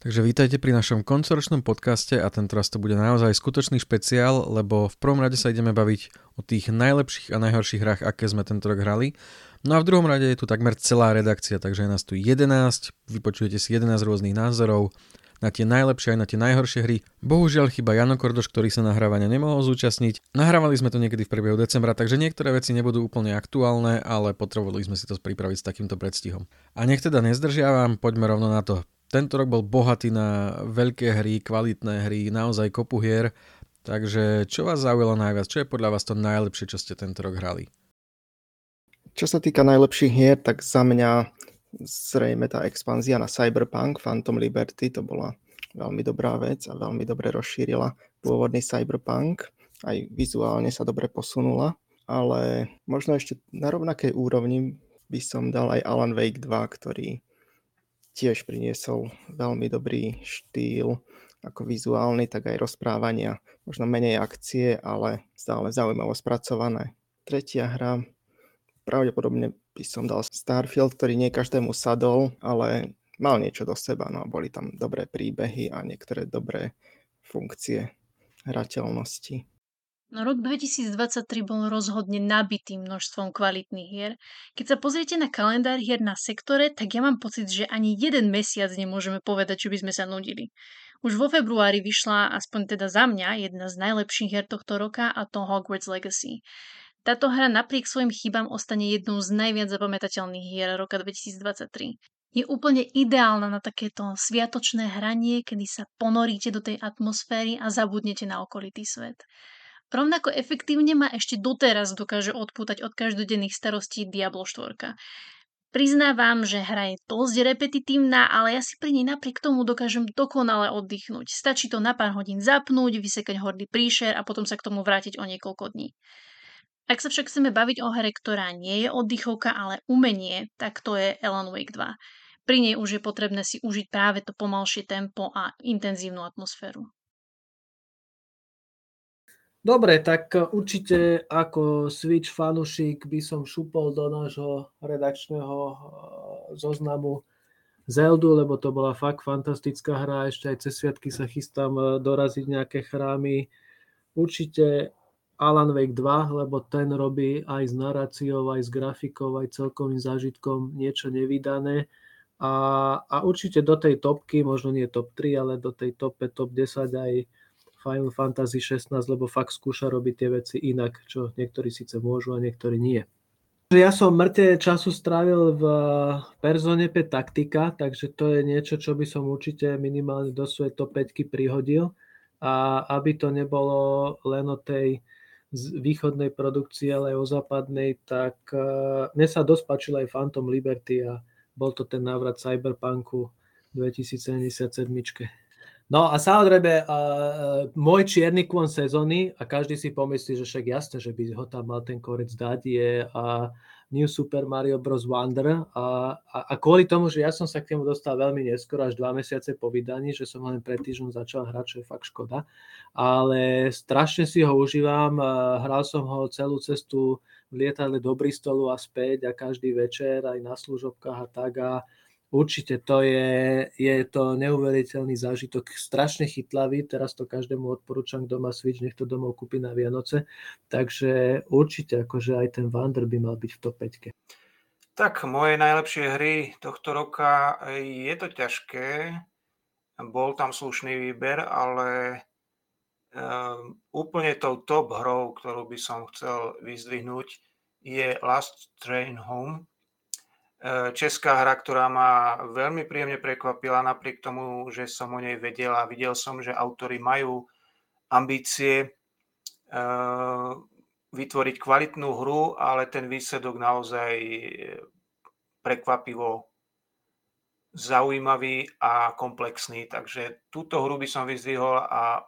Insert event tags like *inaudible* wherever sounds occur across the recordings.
Takže vítajte pri našom koncoročnom podcaste a tento raz to bude naozaj skutočný špeciál, lebo v prvom rade sa ideme baviť o tých najlepších a najhorších hrách, aké sme tento rok hrali. No a v druhom rade je tu takmer celá redakcia, takže je nás tu 11, vypočujete si 11 rôznych názorov na tie najlepšie aj na tie najhoršie hry. Bohužiaľ chyba Jano Kordoš, ktorý sa nahrávania nemohol zúčastniť. Nahrávali sme to niekedy v priebehu decembra, takže niektoré veci nebudú úplne aktuálne, ale potrebovali sme si to pripraviť s takýmto predstihom. A nech teda nezdržiavam, poďme rovno na to. Tento rok bol bohatý na veľké hry, kvalitné hry, naozaj kopu hier. Takže čo vás zaujalo najviac? Čo je podľa vás to najlepšie, čo ste tento rok hrali? Čo sa týka najlepších hier, tak za mňa zrejme tá expanzia na Cyberpunk Phantom Liberty to bola veľmi dobrá vec a veľmi dobre rozšírila pôvodný Cyberpunk. Aj vizuálne sa dobre posunula, ale možno ešte na rovnakej úrovni by som dal aj Alan Wake 2, ktorý tiež priniesol veľmi dobrý štýl, ako vizuálny, tak aj rozprávania. Možno menej akcie, ale stále zaujímavo spracované. Tretia hra, pravdepodobne by som dal Starfield, ktorý nie každému sadol, ale mal niečo do seba. No, boli tam dobré príbehy a niektoré dobré funkcie hrateľnosti. No rok 2023 bol rozhodne nabitý množstvom kvalitných hier. Keď sa pozriete na kalendár hier na sektore, tak ja mám pocit, že ani jeden mesiac nemôžeme povedať, že by sme sa nudili. Už vo februári vyšla, aspoň teda za mňa, jedna z najlepších hier tohto roka a to Hogwarts Legacy. Táto hra napriek svojim chybám ostane jednou z najviac zapamätateľných hier roka 2023 je úplne ideálna na takéto sviatočné hranie, kedy sa ponoríte do tej atmosféry a zabudnete na okolitý svet. Rovnako efektívne ma ešte doteraz dokáže odpútať od každodenných starostí Diablo 4. Priznávam, že hra je dosť repetitívna, ale ja si pri nej napriek tomu dokážem dokonale oddychnúť. Stačí to na pár hodín zapnúť, vysekať hordy príšer a potom sa k tomu vrátiť o niekoľko dní. Ak sa však chceme baviť o hre, ktorá nie je oddychovka, ale umenie, tak to je Alan Wake 2. Pri nej už je potrebné si užiť práve to pomalšie tempo a intenzívnu atmosféru. Dobre, tak určite ako Switch fanušik by som šupol do nášho redakčného e, zoznamu Zeldu, lebo to bola fakt fantastická hra. Ešte aj cez sviatky sa chystám e, doraziť nejaké chrámy. Určite Alan Wake 2, lebo ten robí aj s naráciou, aj s grafikou, aj celkovým zážitkom niečo nevydané. A, a určite do tej topky, možno nie top 3, ale do tej top 5, top 10 aj Final Fantasy 16, lebo fakt skúša robiť tie veci inak, čo niektorí síce môžu a niektorí nie. Ja som mŕte času strávil v Persone 5 taktika, takže to je niečo, čo by som určite minimálne do svojej top 5 prihodil. A aby to nebolo len o tej východnej produkcii, ale aj o západnej, tak uh, mne sa dosť páčil aj Phantom Liberty a bol to ten návrat Cyberpunku 2077. No a samozrejme, uh, môj čierny kôň sezóny, a každý si pomyslí, že však jasne, že by ho tam mal ten korec dať, je uh, New Super Mario Bros. Wonder. A, a, a kvôli tomu, že ja som sa k tomu dostal veľmi neskoro, až dva mesiace po vydaní, že som len pred týždňom začal hrať, čo je fakt škoda. Ale strašne si ho užívam, hral som ho celú cestu v lietadle do Bristolu a späť a každý večer aj na služobkách a tak. A, Určite to je, je to neuveriteľný zážitok, strašne chytlavý, teraz to každému odporúčam, kto má Switch, nech to domov kúpi na Vianoce, takže určite akože aj ten Wander by mal byť v top 5. Tak moje najlepšie hry tohto roka je to ťažké, bol tam slušný výber, ale um, úplne tou top hrou, ktorú by som chcel vyzdvihnúť, je Last Train Home, česká hra, ktorá ma veľmi príjemne prekvapila, napriek tomu, že som o nej vedel a videl som, že autory majú ambície e, vytvoriť kvalitnú hru, ale ten výsledok naozaj prekvapivo zaujímavý a komplexný. Takže túto hru by som vyzdvihol a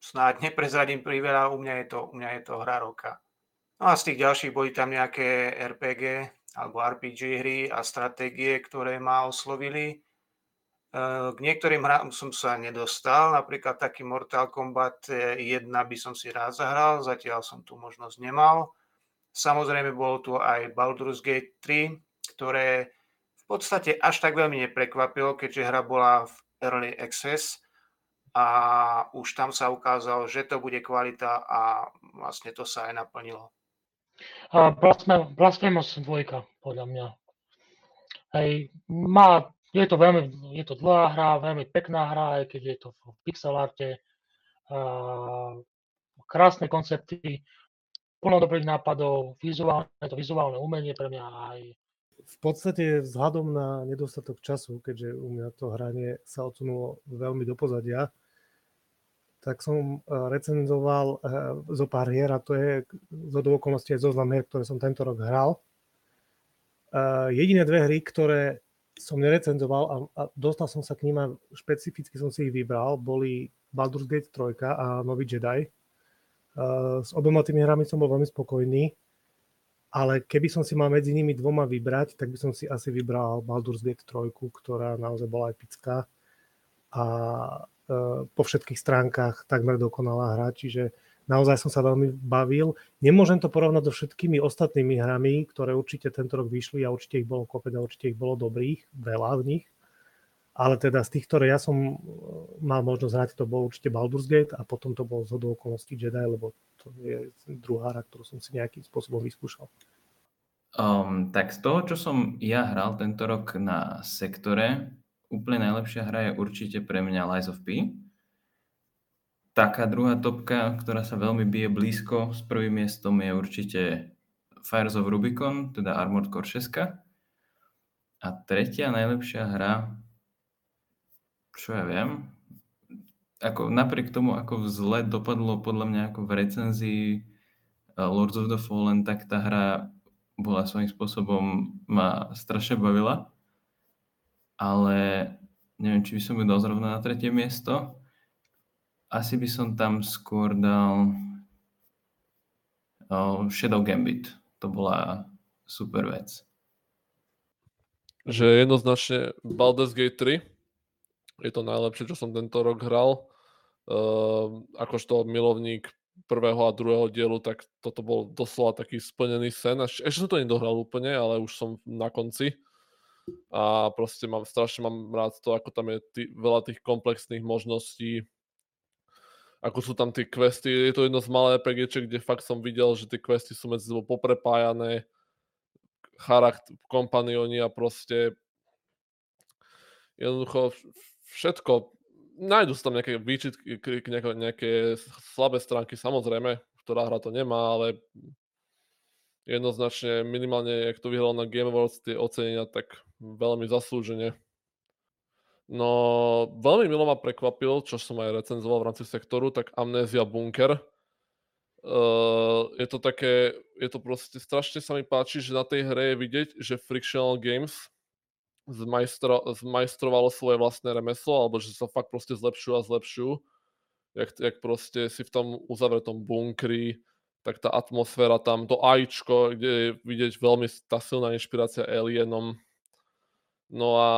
snáď neprezradím priveľa, u mňa je to, u mňa je to hra roka. No a z tých ďalších boli tam nejaké RPG, alebo RPG hry a stratégie, ktoré ma oslovili. E, k niektorým hrám som sa nedostal, napríklad taký Mortal Kombat 1 by som si rád zahral, zatiaľ som tu možnosť nemal. Samozrejme bol tu aj Baldur's Gate 3, ktoré v podstate až tak veľmi neprekvapilo, keďže hra bola v Early Access a už tam sa ukázalo, že to bude kvalita a vlastne to sa aj naplnilo. A Blasphemous 2, podľa mňa. Hej, má, je to veľmi, je to dlhá hra, veľmi pekná hra, aj keď je to v pixel arte. A, krásne koncepty, plno dobrých nápadov, vizuálne, to vizuálne umenie pre mňa aj v podstate vzhľadom na nedostatok času, keďže u mňa to hranie sa odsunulo veľmi do pozadia, tak som eh, recenzoval eh, zo pár hier a to je zo do okolností aj zoznam hier, ktoré som tento rok hral. Eh, jediné dve hry, ktoré som nerecenzoval a, a dostal som sa k ním a špecificky som si ich vybral, boli Baldur's Gate 3 a Nový Jedi. S oboma tými hrami som bol veľmi spokojný, ale keby som si mal medzi nimi dvoma vybrať, tak by som si asi vybral Baldur's Gate 3, ktorá naozaj bola epická a po všetkých stránkach takmer dokonalá hra, čiže naozaj som sa veľmi bavil. Nemôžem to porovnať so všetkými ostatnými hrami, ktoré určite tento rok vyšli a určite ich bolo kopec a určite ich bolo dobrých, veľa v nich. Ale teda z tých, ktoré ja som e, mal možnosť hrať, to bol určite Baldur's Gate a potom to bol z okolností Jedi, lebo to je druhá hra, ktorú som si nejakým spôsobom vyskúšal. Um, tak z toho, čo som ja hral tento rok na sektore, úplne najlepšia hra je určite pre mňa Lies of P. Taká druhá topka, ktorá sa veľmi bije blízko s prvým miestom je určite Fires of Rubicon, teda Armored Core 6. A tretia najlepšia hra, čo ja viem, ako napriek tomu, ako zle dopadlo podľa mňa ako v recenzii uh, Lords of the Fallen, tak tá hra bola svojím spôsobom, ma strašne bavila ale neviem, či by som ju dal zrovna na tretie miesto. Asi by som tam skôr dal Shadow Gambit. To bola super vec. Že jednoznačne Baldur's Gate 3 je to najlepšie, čo som tento rok hral. Uh, akožto milovník prvého a druhého dielu, tak toto bol doslova taký splnený sen. Ešte som to nedohral úplne, ale už som na konci a proste mám, strašne mám rád to, ako tam je tý, veľa tých komplexných možností, ako sú tam tie questy, je to jedno z malé RPGček, kde fakt som videl, že tie questy sú medzi sebou poprepájané, charakter, kompanioni a proste jednoducho všetko, nájdu sa tam nejaké výčitky, nejaké, nejaké slabé stránky, samozrejme, ktorá hra to nemá, ale jednoznačne minimálne, jak to vyhral na Game Awards, tie ocenenia, tak veľmi zaslúžene. No, veľmi milo ma prekvapil, čo som aj recenzoval v rámci sektoru, tak Amnézia Bunker. Uh, je to také, je to proste, strašne sa mi páči, že na tej hre je vidieť, že Frictional Games zmajstro, zmajstrovalo svoje vlastné remeslo, alebo že sa fakt proste zlepšujú a zlepšujú. Jak, jak proste si v tom uzavretom bunkri, tak tá atmosféra tam, to AIčko, kde je vidieť veľmi tá silná inšpirácia Alienom, No a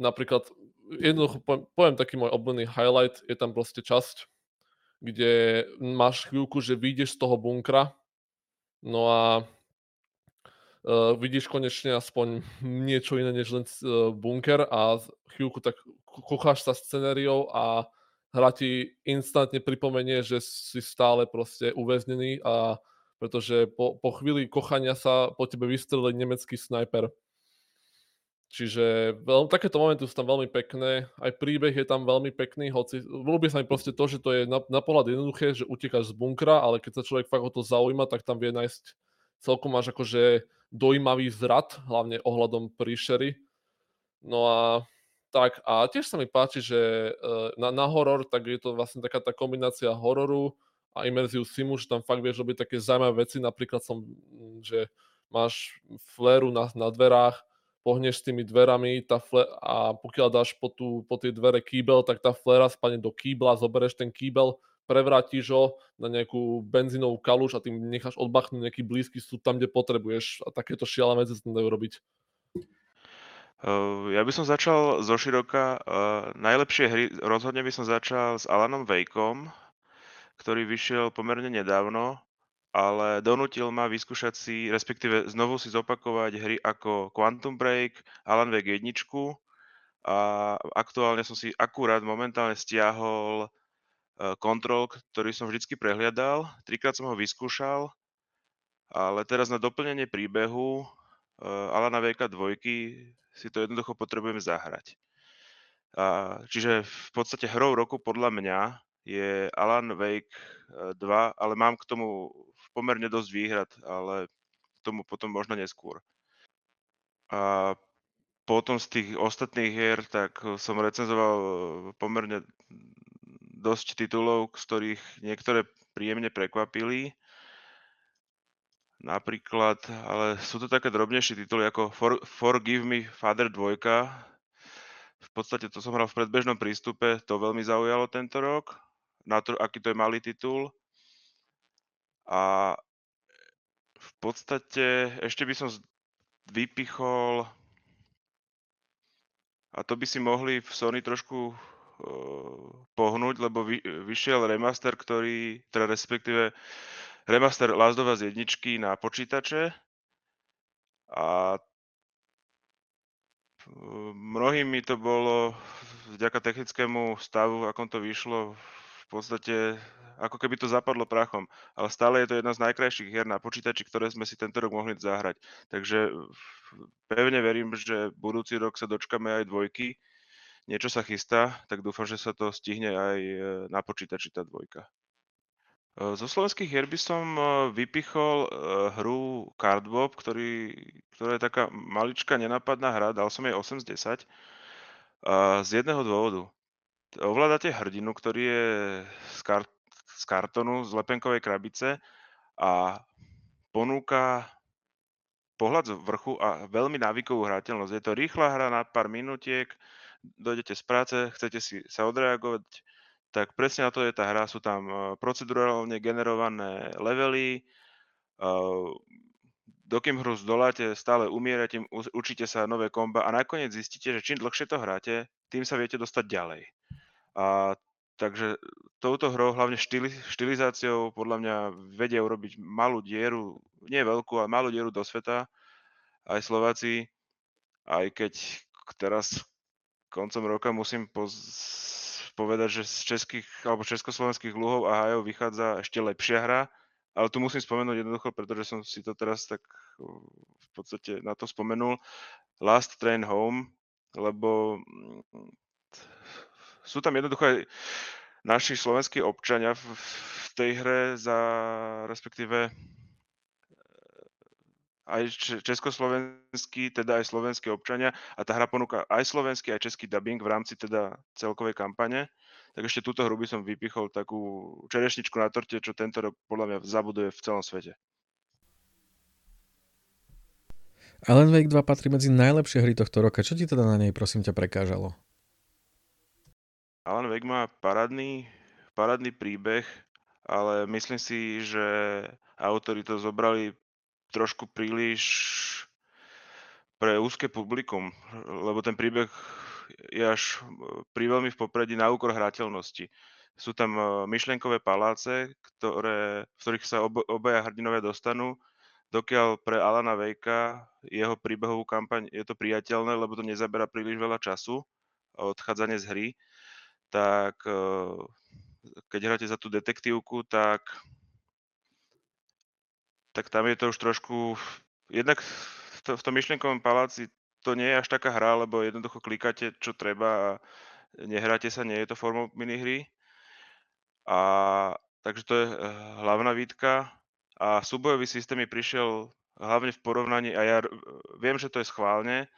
napríklad, jednoducho poviem, poviem taký môj obľúbený highlight, je tam proste časť, kde máš chvíľku, že vyjdeš z toho bunkra, no a uh, vidíš konečne aspoň niečo iné než len uh, bunker a chvíľku tak kocháš sa scenériou a hra ti instantne pripomenie, že si stále proste uväznený a pretože po, po chvíli kochania sa po tebe vystrelil nemecký snajper. Čiže veľ, takéto momenty sú tam veľmi pekné, aj príbeh je tam veľmi pekný, hoci ľúbi sa mi proste to, že to je na, na pohľad jednoduché, že utekáš z bunkra, ale keď sa človek fakt o to zaujíma, tak tam vie nájsť celkom až akože dojímavý zrad, hlavne ohľadom príšery. No a tak, a tiež sa mi páči, že e, na, na horor, tak je to vlastne taká tá kombinácia hororu a imerziu simu, že tam fakt vieš robiť také zaujímavé veci, napríklad som, že máš fléru na, na dverách, pohneš s tými dverami tá fle- a pokiaľ dáš po, tú, po tie dvere kýbel, tak tá flera spadne do kýbla, zoberieš ten kýbel, prevrátiš ho na nejakú benzínovú kaluž a tým necháš odbachnúť nejaký blízky súd tam, kde potrebuješ a takéto šialené veci sa dajú robiť. Uh, ja by som začal zo široka. Uh, najlepšie hry, rozhodne by som začal s Alanom Wakeom, ktorý vyšiel pomerne nedávno ale donútil ma vyskúšať si, respektíve znovu si zopakovať hry ako Quantum Break, Alan Wake 1 a aktuálne som si akurát momentálne stiahol e, Control, ktorý som vždycky prehliadal. Trikrát som ho vyskúšal, ale teraz na doplnenie príbehu Alana Wake 2 si to jednoducho potrebujem zahrať. A, čiže v podstate hrou roku podľa mňa je Alan Wake 2, e, ale mám k tomu pomerne dosť výhrad, ale k tomu potom možno neskôr. A potom z tých ostatných hier, tak som recenzoval pomerne dosť titulov, z ktorých niektoré príjemne prekvapili. Napríklad, ale sú to také drobnejšie tituly ako For, Forgive Me Father 2, v podstate to som hral v predbežnom prístupe, to veľmi zaujalo tento rok, na to, aký to je malý titul. A v podstate ešte by som vypichol a to by si mohli v Sony trošku pohnúť, lebo vy, vyšiel remaster, ktorý, teda respektíve remaster Last of Us jedničky na počítače a Mnohými to bolo vďaka technickému stavu, akom to vyšlo, v podstate ako keby to zapadlo prachom. Ale stále je to jedna z najkrajších hier na počítači, ktoré sme si tento rok mohli zahrať. Takže pevne verím, že budúci rok sa dočkame aj dvojky. Niečo sa chystá, tak dúfam, že sa to stihne aj na počítači tá dvojka. Zo slovenských hier by som e, vypichol e, hru Cardbob, ktorý, ktorá je taká maličká, nenapadná hra, dal som jej 8 z 10. Z jedného dôvodu. Ovládate hrdinu, ktorý je z, kart, z kartonu, z lepenkovej krabice a ponúka pohľad z vrchu a veľmi návykovú hrateľnosť. Je to rýchla hra na pár minútiek, dojdete z práce, chcete si sa odreagovať, tak presne na to je tá hra. Sú tam eh, procedurálne generované levely, eh, dokým hru zdoláte, stále umierate, učíte sa nové komba a nakoniec zistíte, že čím dlhšie to hráte, tým sa viete dostať ďalej. A takže touto hrou, hlavne štili, štilizáciou, podľa mňa vedia urobiť malú dieru, nie veľkú, ale malú dieru do sveta, aj Slováci, aj keď teraz koncom roka musím poz- povedať, že z českých alebo československých lúhov a hajov vychádza ešte lepšia hra, ale tu musím spomenúť jednoducho, pretože som si to teraz tak v podstate na to spomenul. Last Train Home, lebo mm, sú tam jednoducho aj naši slovenskí občania v, v tej hre za respektíve aj československí, teda aj slovenskí občania a tá hra ponúka aj slovenský, aj český dubbing v rámci teda celkovej kampane. Tak ešte túto hru by som vypichol takú čerešničku na torte, čo tento rok podľa mňa zabuduje v celom svete. Alan Wake 2 patrí medzi najlepšie hry tohto roka. Čo ti teda na nej prosím ťa prekážalo? Alan Wake má parádny, parádny príbeh, ale myslím si, že autori to zobrali trošku príliš pre úzke publikum, lebo ten príbeh je až pri veľmi v popredí na úkor hrateľnosti. Sú tam e, myšlienkové paláce, ktoré, v ktorých sa ob, obaja hrdinovia dostanú, dokiaľ pre Alana Vejka jeho príbehovú kampaň je to priateľné, lebo to nezabera príliš veľa času, odchádzanie z hry, tak e, keď hráte za tú detektívku, tak tak tam je to už trošku... Jednak to, v tom myšlienkovom paláci to nie je až taká hra, lebo jednoducho klikáte, čo treba a nehráte sa, nie je to formou minihry. A takže to je eh, hlavná výtka. A súbojový systém mi prišiel hlavne v porovnaní, a ja viem, že to je schválne,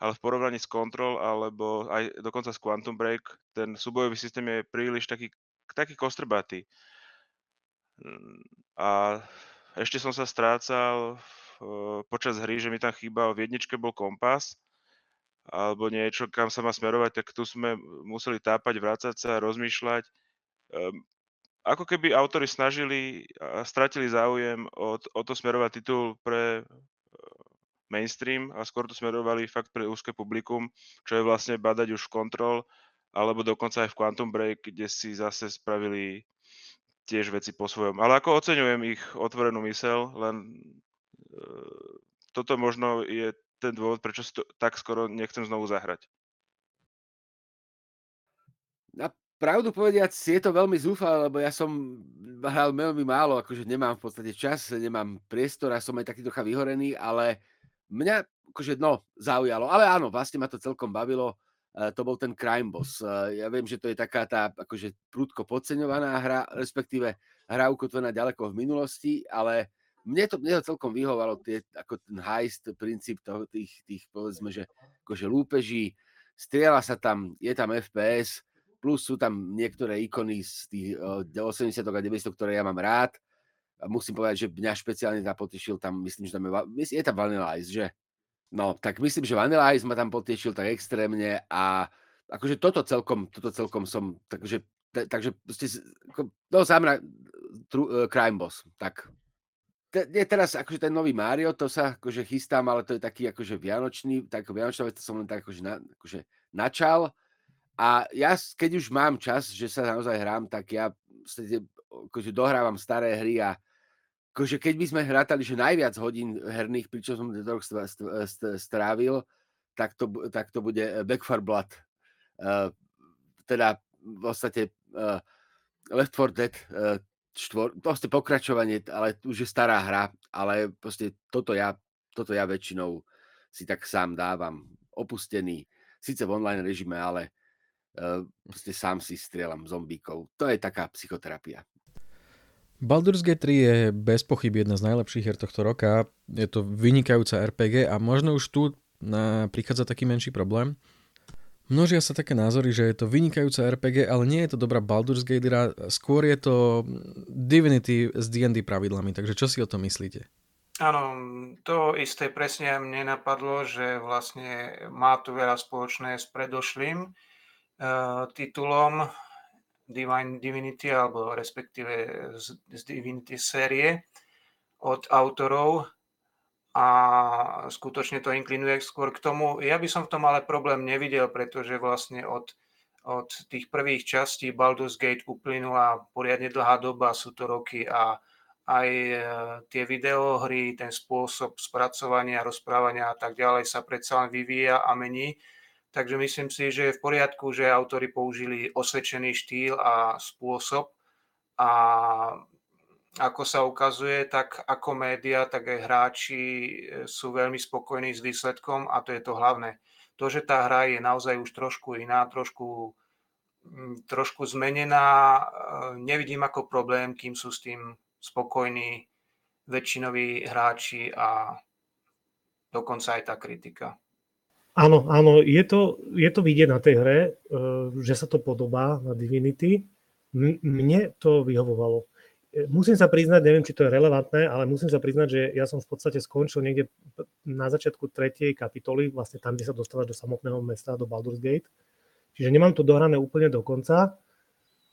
ale v porovnaní s Control alebo aj dokonca s Quantum Break, ten súbojový systém je príliš taký, taký kostrbatý. A ešte som sa strácal počas hry, že mi tam chýbal, v jedničke bol kompas, alebo niečo, kam sa má smerovať, tak tu sme museli tápať, vrácať sa, rozmýšľať. Um, ako keby autory snažili a stratili záujem o, o to smerovať titul pre mainstream a skôr to smerovali fakt pre úzke publikum, čo je vlastne badať už v Control, alebo dokonca aj v Quantum Break, kde si zase spravili tiež veci po svojom. Ale ako oceňujem ich otvorenú mysel, len e, toto možno je ten dôvod, prečo si to tak skoro nechcem znovu zahrať. Na pravdu povediac, je to veľmi zúfalé, lebo ja som hral veľmi málo, akože nemám v podstate čas, nemám priestor a som aj taký trocha vyhorený, ale mňa akože no, zaujalo. Ale áno, vlastne ma to celkom bavilo to bol ten Crime Boss. Ja viem, že to je taká tá akože prúdko podceňovaná hra, respektíve hra ukotvená ďaleko v minulosti, ale mne to, mne to celkom vyhovalo, tie, ako ten heist, princíp toho, tých, tých, povedzme, že akože lúpeží, strieľa sa tam, je tam FPS, plus sú tam niektoré ikony z tých 80 a 90 ktoré ja mám rád. A musím povedať, že mňa špeciálne tam potešil, tam myslím, že tam je, je tam Vanilla Ice, že? No, tak myslím, že Vanilla Ice ma tam potešil tak extrémne a akože toto celkom, toto celkom som, takže, takže ste, no sám tru, uh, Crime Boss, tak. Te, je teraz akože ten nový Mario, to sa akože chystám, ale to je taký akože vianočný, tak vianočná vec, to som len tak akože, na, akože načal. A ja, keď už mám čas, že sa naozaj hrám, tak ja akože dohrávam staré hry a akože keď by sme hrátali, že najviac hodín herných, pričom som ten rok strávil, tak to, tak to bude eh, Back for Blood. Uh, teda v podstate uh, Left 4 Dead uh, štvor, proste pokračovanie, ale už je stará hra, ale proste toto ja, toto ja väčšinou si tak sám dávam. Opustený, síce v online režime, ale uh, proste sám si strieľam zombíkov. To je taká psychoterapia. Baldur's Gate 3 je bez pochyby jedna z najlepších hier tohto roka. Je to vynikajúca RPG a možno už tu na, prichádza taký menší problém. Množia sa také názory, že je to vynikajúca RPG, ale nie je to dobrá Baldur's Gate skôr je to Divinity s D&D pravidlami, takže čo si o tom myslíte? Áno, to isté presne mne napadlo, že vlastne má tu veľa spoločné s predošlým uh, titulom Divine Divinity, alebo respektíve z, z Divinity série od autorov a skutočne to inklinuje skôr k tomu. Ja by som v tom ale problém nevidel, pretože vlastne od, od tých prvých častí Baldur's Gate uplynula poriadne dlhá doba, sú to roky a aj e, tie videohry, ten spôsob spracovania, rozprávania a tak ďalej sa predsa len vyvíja a mení. Takže myslím si, že je v poriadku, že autori použili osvedčený štýl a spôsob a ako sa ukazuje, tak ako média, tak aj hráči e, sú veľmi spokojní s výsledkom a to je to hlavné. To, že tá hra je naozaj už trošku iná, trošku, mm, trošku zmenená, e, nevidím ako problém, kým sú s tým spokojní väčšinoví hráči a dokonca aj tá kritika. Áno, áno, je to, je to vidieť na tej hre, eh, že sa to podobá na Divinity. Mne to vyhovovalo. Eh, musím sa priznať, neviem, či to je relevantné, ale musím sa priznať, že ja som v podstate skončil niekde na začiatku tretej kapitoly, vlastne tam, kde sa dostávaš do samotného mesta, do Baldur's Gate. Čiže nemám to dohrané úplne do konca,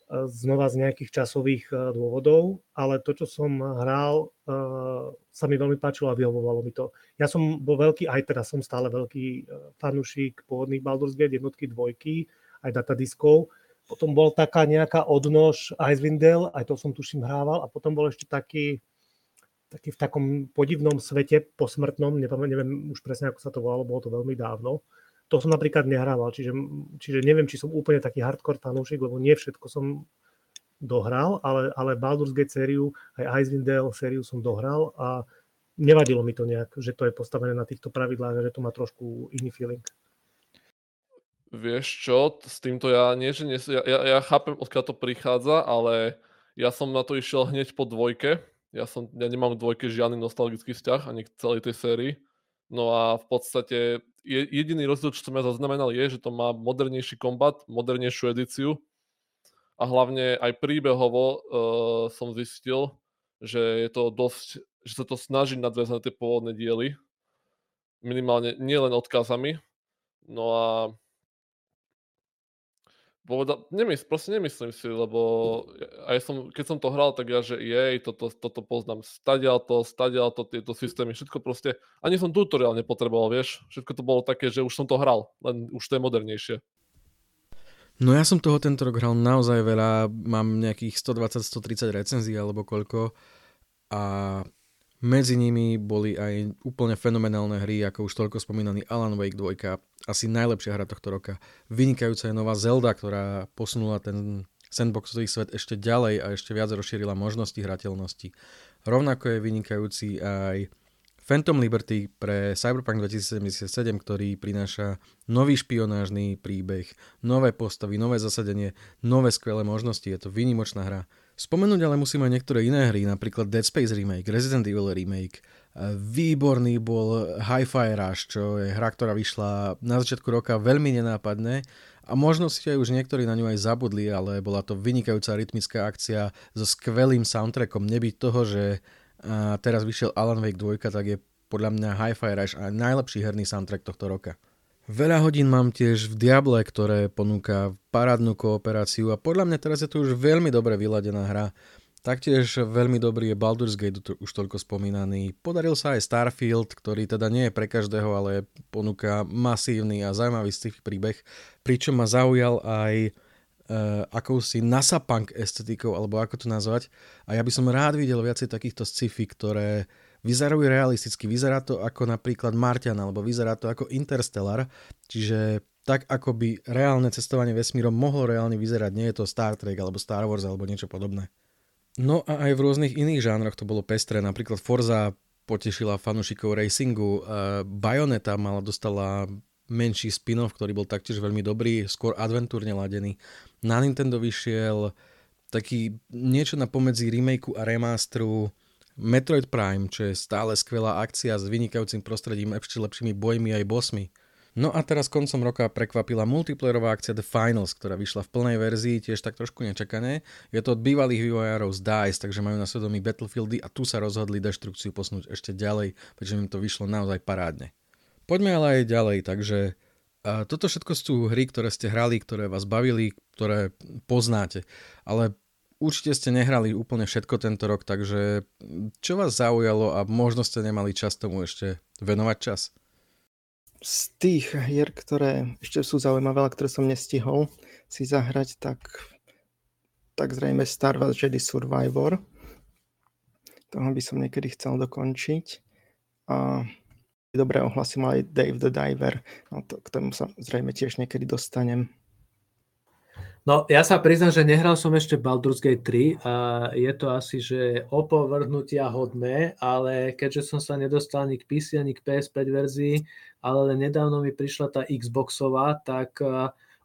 znova z nejakých časových e, dôvodov, ale to, čo som hral, e, sa mi veľmi páčilo a vyhovovalo mi to. Ja som bol veľký, aj teraz som stále veľký e, fanúšik pôvodných Baldur's Gate, jednotky, dvojky, aj datadiskov. Potom bol taká nejaká odnož Icewind Dale, aj to som tuším hrával a potom bol ešte taký, taký v takom podivnom svete posmrtnom, neviem, neviem už presne, ako sa to volalo, bolo to veľmi dávno to som napríklad nehrával, čiže, čiže neviem, či som úplne taký hardcore fanúšik, lebo nie všetko som dohral, ale, ale Baldur's Gate sériu, aj Icewind Dale sériu som dohral a nevadilo mi to nejak, že to je postavené na týchto pravidlách a že to má trošku iný feeling. Vieš čo, s týmto ja nie, že nie, ja, ja, ja chápem, odkiaľ to prichádza, ale ja som na to išiel hneď po dvojke. Ja, som, ja nemám v dvojke žiadny nostalgický vzťah ani k celej tej sérii. No a v podstate jediný rozdiel, čo som ja zaznamenal, je, že to má modernejší kombat, modernejšiu edíciu. A hlavne aj príbehovo uh, som zistil, že je to dosť, že sa to snaží nadviazať na tie pôvodné diely, minimálne nielen odkazami, no a povedal, nemysl, proste nemyslím si, lebo aj som, keď som to hral, tak ja, že jej, toto, toto poznám, stadial to, stadial to, tieto systémy, všetko proste, ani som tutoriál nepotreboval, vieš, všetko to bolo také, že už som to hral, len už to je modernejšie. No ja som toho tento rok hral naozaj veľa, mám nejakých 120-130 recenzií alebo koľko a medzi nimi boli aj úplne fenomenálne hry, ako už toľko spomínaný Alan Wake 2, asi najlepšia hra tohto roka. Vynikajúca je nová Zelda, ktorá posunula ten sandboxový svet ešte ďalej a ešte viac rozšírila možnosti hrateľnosti. Rovnako je vynikajúci aj Phantom Liberty pre Cyberpunk 2077, ktorý prináša nový špionážny príbeh, nové postavy, nové zasadenie, nové skvelé možnosti. Je to výnimočná hra. Spomenúť ale musím aj niektoré iné hry, napríklad Dead Space Remake, Resident Evil Remake. Výborný bol Hi-Fi Rush, čo je hra, ktorá vyšla na začiatku roka veľmi nenápadne a možno si aj už niektorí na ňu aj zabudli, ale bola to vynikajúca rytmická akcia so skvelým soundtrackom. Nebyť toho, že a teraz vyšiel Alan Wake 2, tak je podľa mňa Hi-Fi Rush a najlepší herný soundtrack tohto roka. Veľa hodín mám tiež v Diable, ktoré ponúka parádnu kooperáciu a podľa mňa teraz je to už veľmi dobre vyladená hra. Taktiež veľmi dobrý je Baldur's Gate, už toľko spomínaný. Podaril sa aj Starfield, ktorý teda nie je pre každého, ale ponúka masívny a zaujímavý sci príbeh, pričom ma zaujal aj uh, akousi NASA-punk estetikou, alebo ako to nazvať. A ja by som rád videl viacej takýchto sci-fi, ktoré vyzerajú realisticky. Vyzerá to ako napríklad Martian, alebo vyzerá to ako Interstellar, čiže tak ako by reálne cestovanie vesmírom mohlo reálne vyzerať. Nie je to Star Trek, alebo Star Wars, alebo niečo podobné. No a aj v rôznych iných žánroch to bolo pestré. Napríklad Forza potešila fanúšikov racingu, Bayonetta mala, dostala menší spin-off, ktorý bol taktiež veľmi dobrý, skôr adventúrne ladený. Na Nintendo vyšiel taký niečo na pomedzi remakeu a remasteru Metroid Prime, čo je stále skvelá akcia s vynikajúcim prostredím, ešte lepšími bojmi aj bossmi. No a teraz koncom roka prekvapila multiplayerová akcia The Finals, ktorá vyšla v plnej verzii, tiež tak trošku nečakané. Je to od bývalých vývojárov z DICE, takže majú na svedomí Battlefieldy a tu sa rozhodli deštrukciu posunúť ešte ďalej, pretože im to vyšlo naozaj parádne. Poďme ale aj ďalej, takže a toto všetko sú hry, ktoré ste hrali, ktoré vás bavili, ktoré poznáte. Ale určite ste nehrali úplne všetko tento rok, takže čo vás zaujalo a možno ste nemali čas tomu ešte venovať čas? Z tých hier, ktoré ešte sú zaujímavé, ale ktoré som nestihol si zahrať, tak, tak zrejme Star Wars Jedi Survivor. Toho by som niekedy chcel dokončiť. A dobré ohlasy mal aj Dave the Diver. No to, k tomu sa zrejme tiež niekedy dostanem. No, ja sa priznám, že nehral som ešte Baldur's Gate 3 a je to asi, že opovrhnutia hodné, ale keďže som sa nedostal ani k PC, ani k PS5 verzii, ale nedávno mi prišla tá Xboxová, tak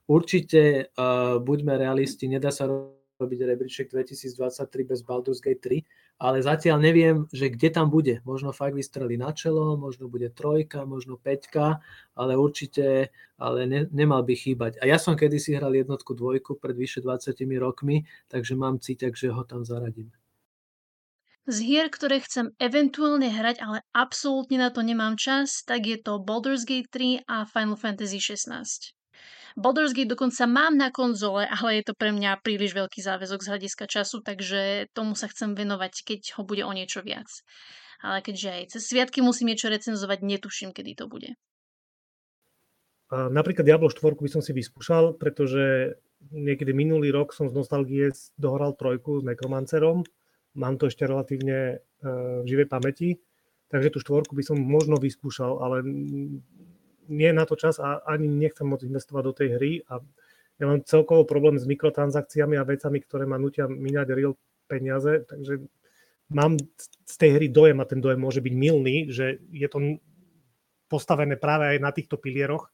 určite buďme realisti, nedá sa robiť rebríček 2023 bez Baldur's Gate 3, ale zatiaľ neviem, že kde tam bude. Možno fakt vystrelí na čelo, možno bude trojka, možno peťka, ale určite ale ne, nemal by chýbať. A ja som kedysi hral jednotku, dvojku pred vyše 20 rokmi, takže mám cíťak, že ho tam zaradím. Z hier, ktoré chcem eventuálne hrať, ale absolútne na to nemám čas, tak je to Baldur's Gate 3 a Final Fantasy 16. Baldur's Gate dokonca mám na konzole, ale je to pre mňa príliš veľký záväzok z hľadiska času, takže tomu sa chcem venovať, keď ho bude o niečo viac. Ale keďže aj cez sviatky musím niečo recenzovať, netuším, kedy to bude. A napríklad Diablo 4 by som si vyskúšal, pretože niekedy minulý rok som z nostalgie dohral trojku s Necromancerom. Mám to ešte relatívne uh, v živej pamäti, takže tú štvorku by som možno vyskúšal, ale nie na to čas a ani nechcem moc investovať do tej hry a ja mám celkovo problém s mikrotransakciami a vecami, ktoré ma nutia minať real peniaze, takže mám z tej hry dojem a ten dojem môže byť milný, že je to postavené práve aj na týchto pilieroch.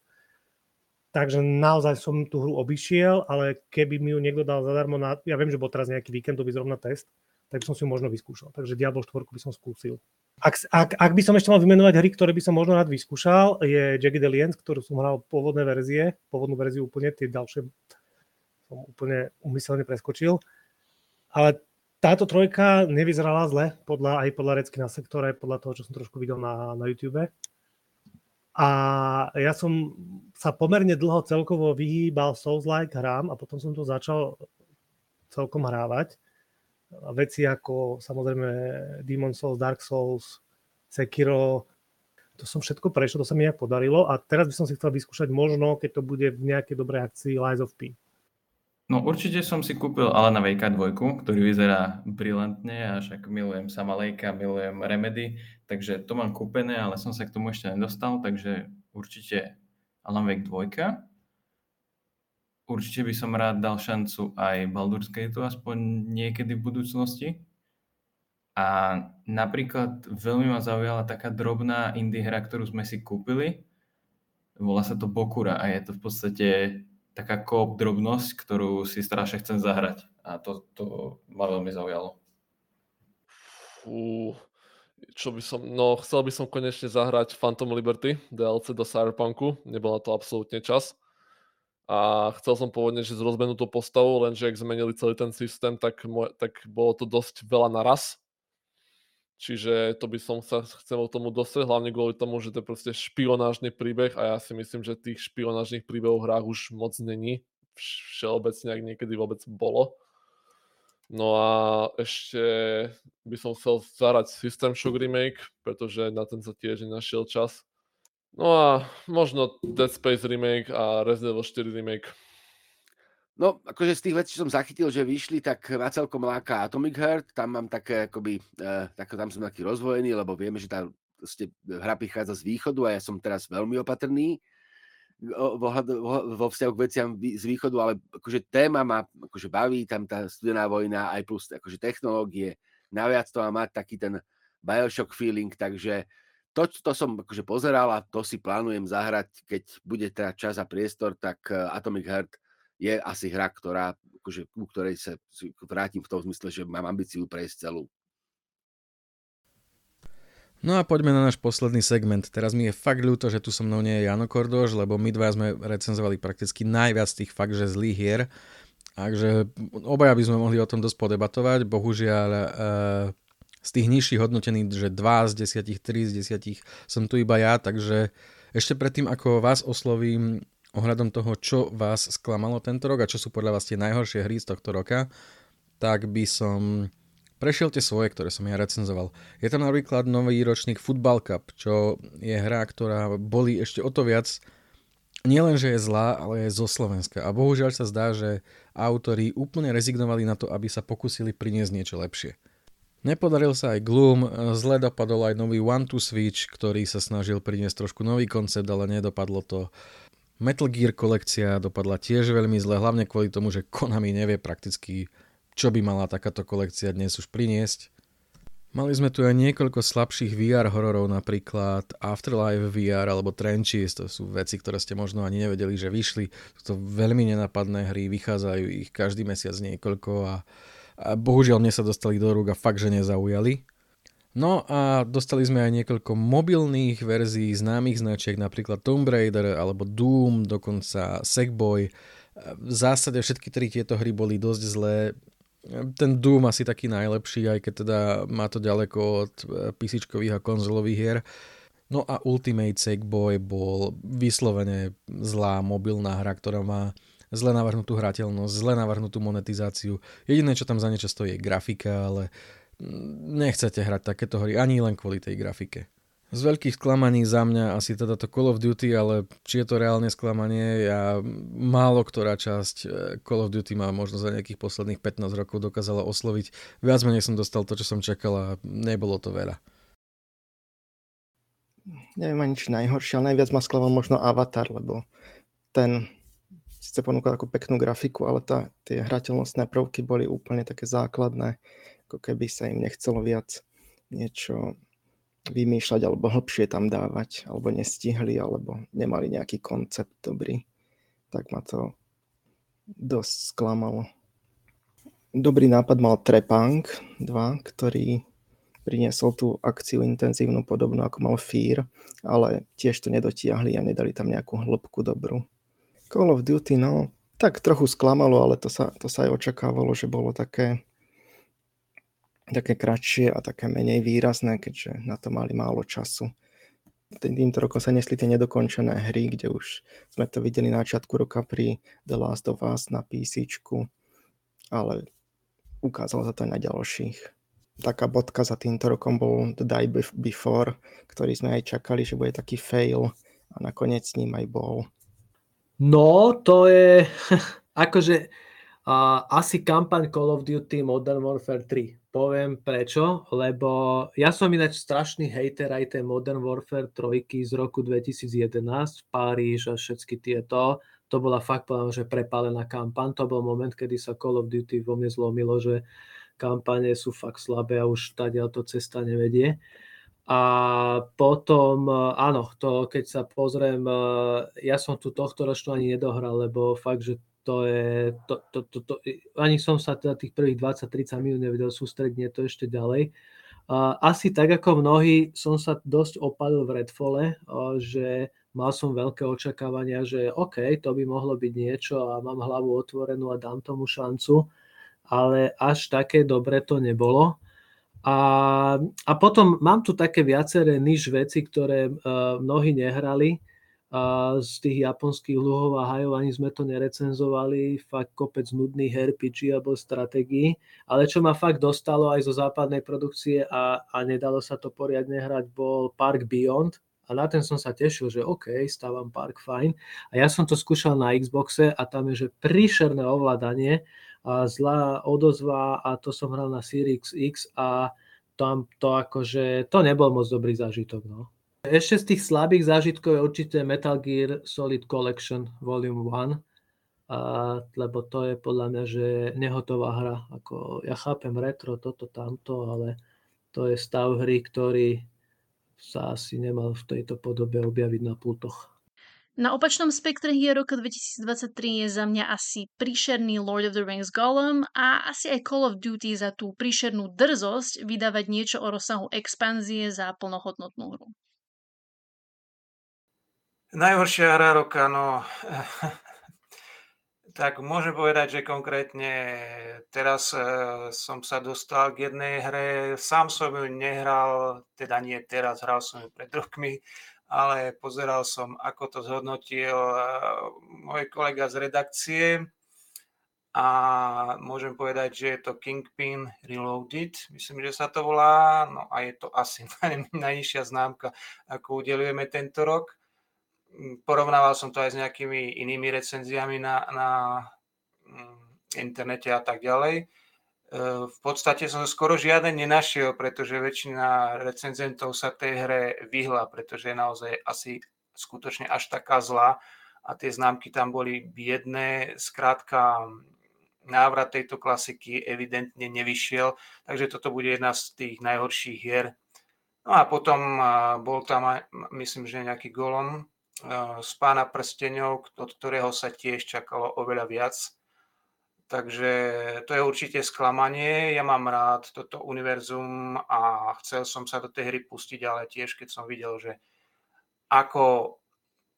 Takže naozaj som tú hru obišiel, ale keby mi ju niekto dal zadarmo na... Ja viem, že bol teraz nejaký víkendový zrovna test, tak by som si ju možno vyskúšal. Takže Diablo 4 by som skúsil. Ak, ak, ak by som ešte mal vymenovať hry, ktoré by som možno rád vyskúšal, je Jagged Alliance, ktorú som hral pôvodné verzie, pôvodnú verziu úplne, tie ďalšie som úplne umyselne preskočil. Ale táto trojka nevyzerala zle, podľa, aj podľa recky na sektore, podľa toho, čo som trošku videl na, na YouTube. A ja som sa pomerne dlho celkovo vyhýbal Souls-like hrám a potom som to začal celkom hrávať veci ako samozrejme Demon Souls, Dark Souls, Sekiro, to som všetko prešiel, to sa mi nejak podarilo a teraz by som si chcel vyskúšať možno, keď to bude v nejakej dobrej akcii Lies of P. No určite som si kúpil Alana Vejka 2, ktorý vyzerá brilantne a však milujem sama Lejka, milujem Remedy, takže to mám kúpené, ale som sa k tomu ešte nedostal, takže určite Alan Wake 2. Určite by som rád dal šancu aj Baldur's Gate aspoň niekedy v budúcnosti. A napríklad veľmi ma zaujala taká drobná indie hra, ktorú sme si kúpili. Volá sa to Bokura a je to v podstate taká koop drobnosť, ktorú si strašne chcem zahrať. A to, to ma veľmi zaujalo. Fú, čo by som, no chcel by som konečne zahrať Phantom Liberty, DLC do Cyberpunku, nebol na to absolútne čas. A chcel som pôvodne, že z rozmenutú postavu, lenže ak zmenili celý ten systém, tak, mo- tak bolo to dosť veľa naraz Čiže to by som sa chcel tomu dostať, hlavne kvôli tomu, že to je proste špionážny príbeh a ja si myslím, že tých špionážnych príbehov v hrách už moc není. Všeobecne, ak niekedy vôbec bolo. No a ešte by som chcel zahrať System Shock Remake, pretože na ten sa tiež nenašiel čas. No a možno Dead Space Remake a Resident Evil 4 Remake. No, akože z tých vecí, čo som zachytil, že vyšli, tak ma celkom láka Atomic Heart, tam mám také, akoby, uh, tak, tam som taký rozvojený, lebo vieme, že tá ste, hra prichádza z východu a ja som teraz veľmi opatrný vo, vo, vo vzťahu k veciam z východu, ale akože téma ma akože baví, tam tá studená vojna, aj plus akože technológie, naviac to má mať taký ten Bioshock feeling, takže to, to som akože pozeral a to si plánujem zahrať, keď bude teda čas a priestor, tak eh, Atomic Heart je asi hra, ktorá, akože, ku ktorej sa vrátim v tom zmysle, že mám ambíciu prejsť celú. No a poďme na náš posledný segment. Teraz mi je fakt ľúto, že tu so mnou nie je Jano Kordoš, lebo my dva sme recenzovali prakticky najviac tých fakt, že zlých hier. Takže obaja by sme mohli o tom dosť podebatovať. Bohužiaľ e, z tých nižších hodnotených, že 2 z 10, 3 z 10 som tu iba ja, takže ešte predtým, ako vás oslovím, ohľadom toho, čo vás sklamalo tento rok a čo sú podľa vás tie najhoršie hry z tohto roka, tak by som prešiel tie svoje, ktoré som ja recenzoval. Je tam napríklad nový ročník Football Cup, čo je hra, ktorá boli ešte o to viac nielen, že je zlá, ale je zo Slovenska. A bohužiaľ sa zdá, že autori úplne rezignovali na to, aby sa pokusili priniesť niečo lepšie. Nepodaril sa aj Gloom, zle dopadol aj nový One to Switch, ktorý sa snažil priniesť trošku nový koncept, ale nedopadlo to. Metal Gear kolekcia dopadla tiež veľmi zle, hlavne kvôli tomu, že Konami nevie prakticky, čo by mala takáto kolekcia dnes už priniesť. Mali sme tu aj niekoľko slabších VR hororov, napríklad Afterlife VR alebo Trenches, to sú veci, ktoré ste možno ani nevedeli, že vyšli. Sú to veľmi nenapadné hry, vychádzajú ich každý mesiac niekoľko a, a bohužiaľ mne sa dostali do rúk a fakt, že nezaujali. No a dostali sme aj niekoľko mobilných verzií známych značiek, napríklad Tomb Raider alebo Doom, dokonca Sackboy. V zásade všetky tri tieto hry boli dosť zlé. Ten Doom asi taký najlepší, aj keď teda má to ďaleko od pc a konzolových hier. No a Ultimate Sackboy bol vyslovene zlá mobilná hra, ktorá má zle navrhnutú hrateľnosť, zle navrhnutú monetizáciu. Jediné, čo tam za niečo stojí, je grafika, ale nechcete hrať takéto hry ani len kvôli tej grafike. Z veľkých sklamaní za mňa asi teda to Call of Duty, ale či je to reálne sklamanie, ja málo ktorá časť eh, Call of Duty ma možno za nejakých posledných 15 rokov dokázala osloviť. Viac menej som dostal to, čo som čakal a nebolo to veľa. Neviem ani či najhoršie, ale najviac ma sklamal možno Avatar, lebo ten síce ponúkal takú peknú grafiku, ale tá, tie hrateľnostné prvky boli úplne také základné ako keby sa im nechcelo viac niečo vymýšľať alebo hlbšie tam dávať, alebo nestihli, alebo nemali nejaký koncept dobrý. Tak ma to dosť sklamalo. Dobrý nápad mal Trepang 2, ktorý priniesol tú akciu intenzívnu podobnú ako mal Fear, ale tiež to nedotiahli a nedali tam nejakú hĺbku dobrú. Call of Duty, no, tak trochu sklamalo, ale to sa, to sa aj očakávalo, že bolo také také kratšie a také menej výrazné, keďže na to mali málo času. Týmto rokom sa nesli tie nedokončené hry, kde už sme to videli na začiatku roka pri The Last of Us na PC, ale ukázalo sa to aj na ďalších. Taká bodka za týmto rokom bol The Die Before, ktorý sme aj čakali, že bude taký fail a nakoniec s ním aj bol. No, to je *laughs* akože A asi kampaň Call of Duty Modern Warfare 3. Poviem prečo, lebo ja som ináč strašný hater aj tej Modern Warfare 3 z roku 2011, Paríž a všetky tieto. To bola fakt povedal, že prepálená kampaň. To bol moment, kedy sa Call of Duty vo mne zlomilo, že kampane sú fakt slabé a už tady to cesta nevedie. A potom, áno, to keď sa pozriem, ja som tu tohto ročnú ani nedohral, lebo fakt, že to je, to, to, to, to, ani som sa teda tých prvých 20-30 minút nevedel sústrediť, to ešte ďalej. Asi tak ako mnohí som sa dosť opadil v Redfole, že mal som veľké očakávania, že OK, to by mohlo byť niečo a mám hlavu otvorenú a dám tomu šancu, ale až také dobre to nebolo. A, a potom mám tu také viaceré niž veci, ktoré uh, mnohí nehrali. A z tých japonských luhov a hajov ani sme to nerecenzovali, fakt kopec nudných RPG alebo stratégií, ale čo ma fakt dostalo aj zo západnej produkcie a, a nedalo sa to poriadne hrať, bol Park Beyond. A na ten som sa tešil, že OK, stávam Park, fajn. A ja som to skúšal na Xboxe a tam je, že príšerné ovládanie zlá odozva a to som hral na Series X a tam to akože, to nebol moc dobrý zážitok, no. Ešte z tých slabých zážitkov je určite Metal Gear Solid Collection Volume 1, a, lebo to je podľa mňa, že nehotová hra. Ako, ja chápem retro, toto, tamto, ale to je stav hry, ktorý sa asi nemal v tejto podobe objaviť na pultoch. Na opačnom spektre hier roku 2023 je za mňa asi príšerný Lord of the Rings Gollum a asi aj Call of Duty za tú príšernú drzosť vydávať niečo o rozsahu expanzie za plnohodnotnú hru. Najhoršia hra roka, no... *laughs* tak môžem povedať, že konkrétne teraz e, som sa dostal k jednej hre. Sám som ju nehral, teda nie teraz, hral som ju pred rokmi, ale pozeral som, ako to zhodnotil e, môj kolega z redakcie. A môžem povedať, že je to Kingpin Reloaded, myslím, že sa to volá, no a je to asi *laughs* najnižšia známka, ako udelujeme tento rok. Porovnával som to aj s nejakými inými recenziami na, na mm, internete a tak ďalej. V podstate som skoro žiaden nenašiel, pretože väčšina recenzentov sa tej hre vyhla, pretože je naozaj asi skutočne až taká zlá a tie známky tam boli biedné. Skrátka, návrat tejto klasiky evidentne nevyšiel, takže toto bude jedna z tých najhorších hier. No a potom bol tam myslím, že nejaký Golom, z pána prstenov, od ktorého sa tiež čakalo oveľa viac. Takže to je určite sklamanie. Ja mám rád toto univerzum a chcel som sa do tej hry pustiť, ale tiež keď som videl, že ako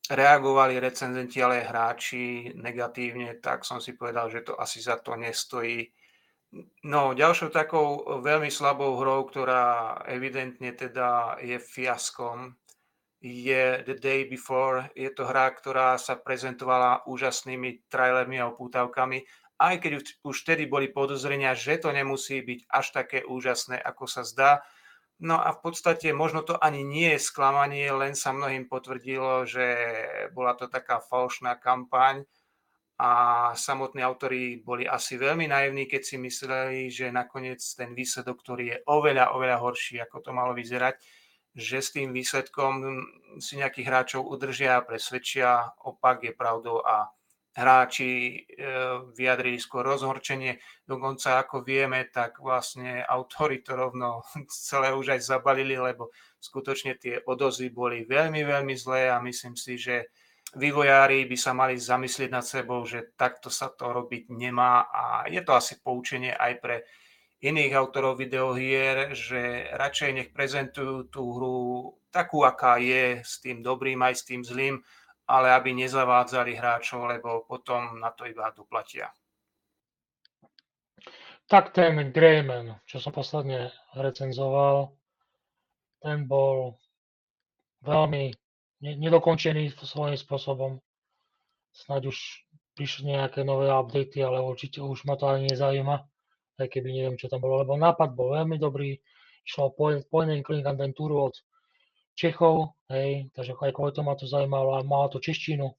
reagovali recenzenti, ale aj hráči negatívne, tak som si povedal, že to asi za to nestojí. No, ďalšou takou veľmi slabou hrou, ktorá evidentne teda je fiaskom, je The Day Before. Je to hra, ktorá sa prezentovala úžasnými trailermi a opútavkami, aj keď už vtedy boli podozrenia, že to nemusí byť až také úžasné, ako sa zdá. No a v podstate možno to ani nie je sklamanie, len sa mnohým potvrdilo, že bola to taká falšná kampaň a samotní autori boli asi veľmi naivní, keď si mysleli, že nakoniec ten výsledok, ktorý je oveľa, oveľa horší, ako to malo vyzerať, že s tým výsledkom si nejakých hráčov udržia a presvedčia, opak je pravdou a hráči e, vyjadrili skôr rozhorčenie. Dokonca, ako vieme, tak vlastne autori to rovno *laughs* celé už aj zabalili, lebo skutočne tie odozvy boli veľmi, veľmi zlé a myslím si, že vývojári by sa mali zamyslieť nad sebou, že takto sa to robiť nemá a je to asi poučenie aj pre iných autorov videohier, že radšej nech prezentujú tú hru takú, aká je, s tým dobrým aj s tým zlým, ale aby nezavádzali hráčov, lebo potom na to iba doplatia. Tak ten Greyman, čo som posledne recenzoval, ten bol veľmi nedokončený svojím spôsobom. Snaď už prišli nejaké nové updaty, ale určite už ma to ani nezaujíma aj keby neviem, čo tam bolo, lebo nápad bol veľmi dobrý, išlo point and click adventúru od Čechov, hej, takže aj kvôli tomu ma to zaujímalo, a malo to češtinu,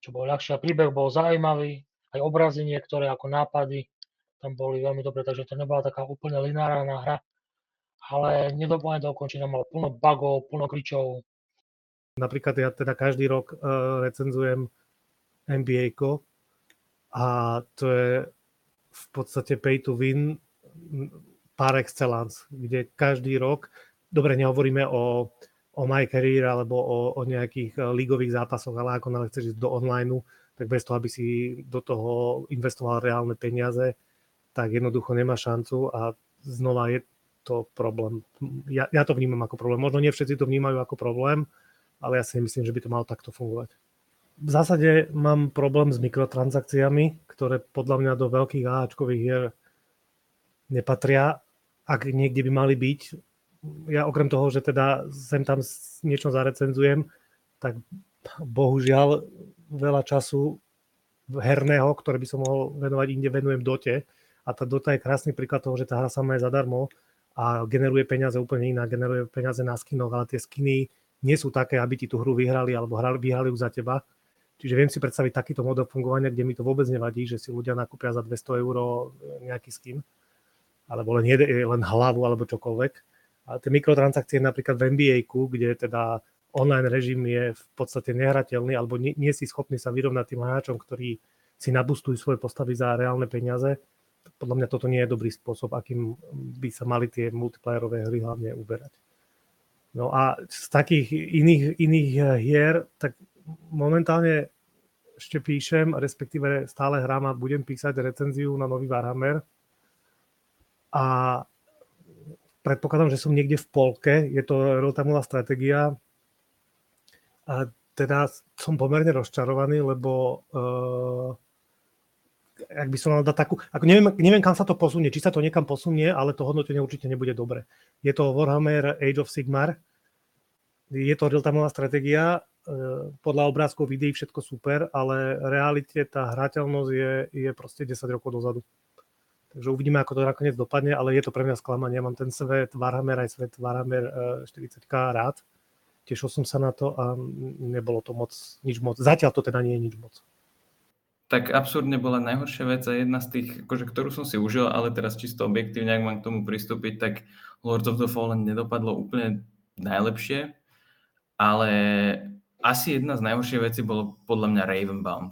čo bolo ľahšie a príbeh bol zaujímavý, aj obrazy niektoré ako nápady tam boli veľmi dobré, takže to nebola taká úplne lineárna hra, ale nedoplne do ukončenia mal plno bugov, plno kličov. Napríklad ja teda každý rok uh, recenzujem NBA a to je v podstate pay to win par excellence, kde každý rok, dobre, nehovoríme o, o My Career alebo o, o nejakých uh, ligových zápasoch, ale ako náhle chceš ísť do online, tak bez toho, aby si do toho investoval reálne peniaze, tak jednoducho nemá šancu a znova je to problém. Ja, ja to vnímam ako problém. Možno nie všetci to vnímajú ako problém, ale ja si myslím, že by to malo takto fungovať. V zásade mám problém s mikrotransakciami, ktoré podľa mňa do veľkých AHčkových hier nepatria. Ak niekde by mali byť, ja okrem toho, že teda sem tam niečo zarecenzujem, tak bohužiaľ veľa času herného, ktoré by som mohol venovať inde, venujem dote a tá Dota je krásny príklad toho, že tá hra sama je zadarmo a generuje peniaze úplne iná, generuje peniaze na skinoch, ale tie skiny nie sú také, aby ti tú hru vyhrali alebo hrali, vyhrali ju za teba. Čiže viem si predstaviť takýto model fungovania, kde mi to vôbec nevadí, že si ľudia nakúpia za 200 eur nejaký skin, alebo len, jede, len hlavu alebo čokoľvek. A tie mikrotransakcie napríklad v NBA, kde teda online režim je v podstate nehrateľný, alebo nie, nie si schopný sa vyrovnať tým hráčom, ktorí si nabustujú svoje postavy za reálne peniaze, podľa mňa toto nie je dobrý spôsob, akým by sa mali tie multiplayerové hry hlavne uberať. No a z takých iných, iných hier, tak momentálne ešte píšem, respektíve stále hrám a budem písať recenziu na nový Warhammer. A predpokladám, že som niekde v polke, je to real stratégia. A teda som pomerne rozčarovaný, lebo uh, ak by som mal dať takú, ako neviem, neviem, kam sa to posunie, či sa to niekam posunie, ale to hodnotenie určite nebude dobre. Je to Warhammer Age of Sigmar, je to real-timeová stratégia, e, podľa obrázkov, videí všetko super, ale realite tá hrateľnosť je, je proste 10 rokov dozadu. Takže uvidíme, ako to nakoniec dopadne, ale je to pre mňa sklamanie. Ja mám ten svet Warhammer aj svet Warhammer 40k e, rád. Tešil som sa na to a nebolo to moc, nič moc. Zatiaľ to teda nie je nič moc tak absurdne bola najhoršia vec a jedna z tých, akože, ktorú som si užil, ale teraz čisto objektívne, ak mám k tomu pristúpiť, tak Lords of the Fallen nedopadlo úplne najlepšie, ale asi jedna z najhorších vecí bolo podľa mňa Ravenbound.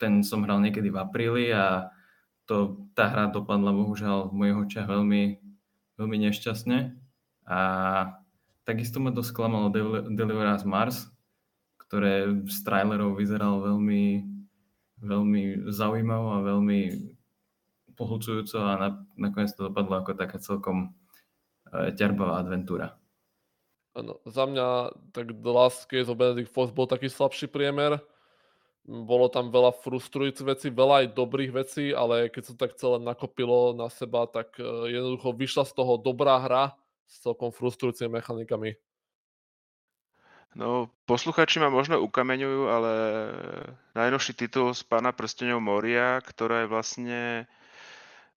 Ten som hral niekedy v apríli a to, tá hra dopadla bohužiaľ v mojich očiach veľmi, veľmi nešťastne. A takisto ma dosť klamalo Deliver Us Mars, ktoré z trailerov vyzeralo veľmi veľmi zaujímavo a veľmi pohľcujúco a na, nakoniec to dopadlo ako taká celkom e, ťarbavá adventúra. Ano, za mňa tak The Last Case of Benedict Fox bol taký slabší priemer. Bolo tam veľa frustrujúcich vecí, veľa aj dobrých vecí, ale keď sa tak celé nakopilo na seba, tak e, jednoducho vyšla z toho dobrá hra s celkom frustrujúcimi mechanikami. No, posluchači ma možno ukameňujú, ale najnovší titul z Pána prstenov Moria, ktorá je vlastne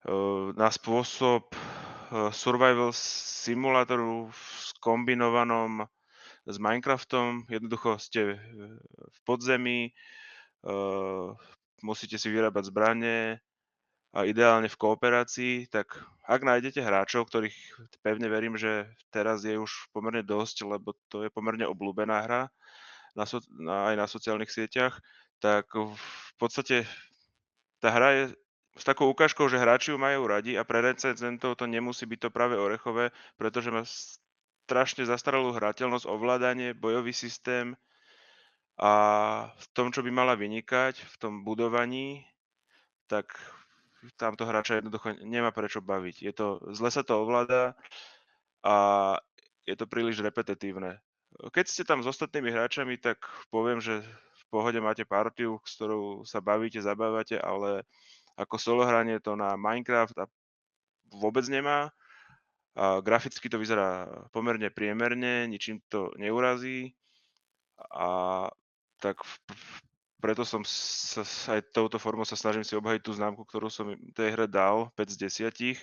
uh, na spôsob uh, survival simulátoru skombinovanom s Minecraftom. Jednoducho ste v podzemí, uh, musíte si vyrábať zbranie, a ideálne v kooperácii, tak ak nájdete hráčov, ktorých pevne verím, že teraz je už pomerne dosť, lebo to je pomerne obľúbená hra na so, na, aj na sociálnych sieťach, tak v podstate tá hra je s takou ukážkou, že hráči ju majú radi a pre recenzentov to nemusí byť to práve orechové, pretože má strašne zastaralú hrateľnosť, ovládanie, bojový systém a v tom, čo by mala vynikať, v tom budovaní, tak tamto hráča jednoducho nemá prečo baviť. Je to, zle sa to ovláda a je to príliš repetitívne. Keď ste tam s ostatnými hráčami, tak poviem, že v pohode máte partiu, s ktorou sa bavíte, zabávate, ale ako solo hranie to na Minecraft a vôbec nemá. A graficky to vyzerá pomerne priemerne, ničím to neurazí. A tak preto som sa, aj touto formou sa snažím si obhajiť tú známku, ktorú som tej hre dal, 5 z 10,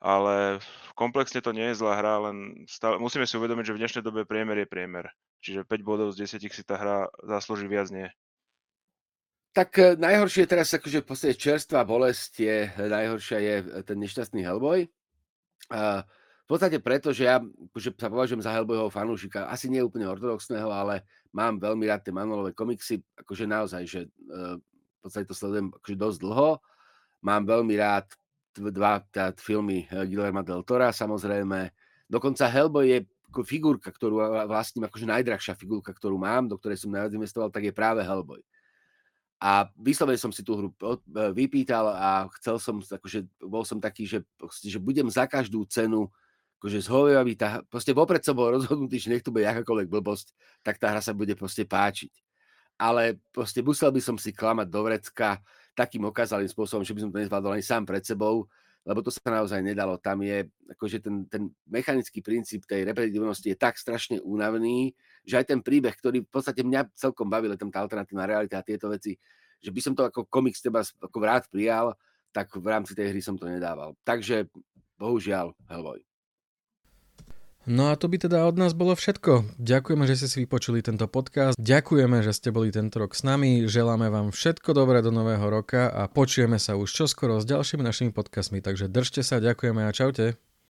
ale komplexne to nie je zlá hra, len stále, musíme si uvedomiť, že v dnešnej dobe priemer je priemer. Čiže 5 bodov z 10 si tá hra zaslúži viac nie. Tak e, najhoršie teraz akože v podstate čerstvá bolesť je, najhoršia je ten nešťastný Hellboy. Uh, v podstate preto, že ja že sa považujem za Hellboyho fanúšika, asi nie úplne ortodoxného, ale mám veľmi rád tie manuálové komiksy, akože naozaj, že uh, v podstate to sledujem akože dosť dlho. Mám veľmi rád dva tá, filmy Guillerma del Tora, samozrejme. Dokonca Hellboy je figurka, ktorú vlastním, akože najdrahšia figurka, ktorú mám, do ktorej som najviac investoval, tak je práve Hellboy. A vyslovene som si tú hru vypýtal a chcel som, akože bol som taký, že, že budem za každú cenu akože zhovevavý, tá, proste vopred som bol rozhodnutý, že nech to bude akákoľvek blbosť, tak tá hra sa bude proste páčiť. Ale proste musel by som si klamať do vrecka takým okázalým spôsobom, že by som to nezvládol ani sám pred sebou, lebo to sa naozaj nedalo. Tam je, akože ten, ten mechanický princíp tej repetitívnosti je tak strašne únavný, že aj ten príbeh, ktorý v podstate mňa celkom bavil, tam tá alternatívna realita a tieto veci, že by som to ako komiks teba ako rád prijal, tak v rámci tej hry som to nedával. Takže bohužiaľ, Hellboy. No a to by teda od nás bolo všetko. Ďakujeme, že ste si vypočuli tento podcast. Ďakujeme, že ste boli tento rok s nami. Želáme vám všetko dobré do nového roka a počujeme sa už čoskoro s ďalšími našimi podcastmi. Takže držte sa, ďakujeme a čaute.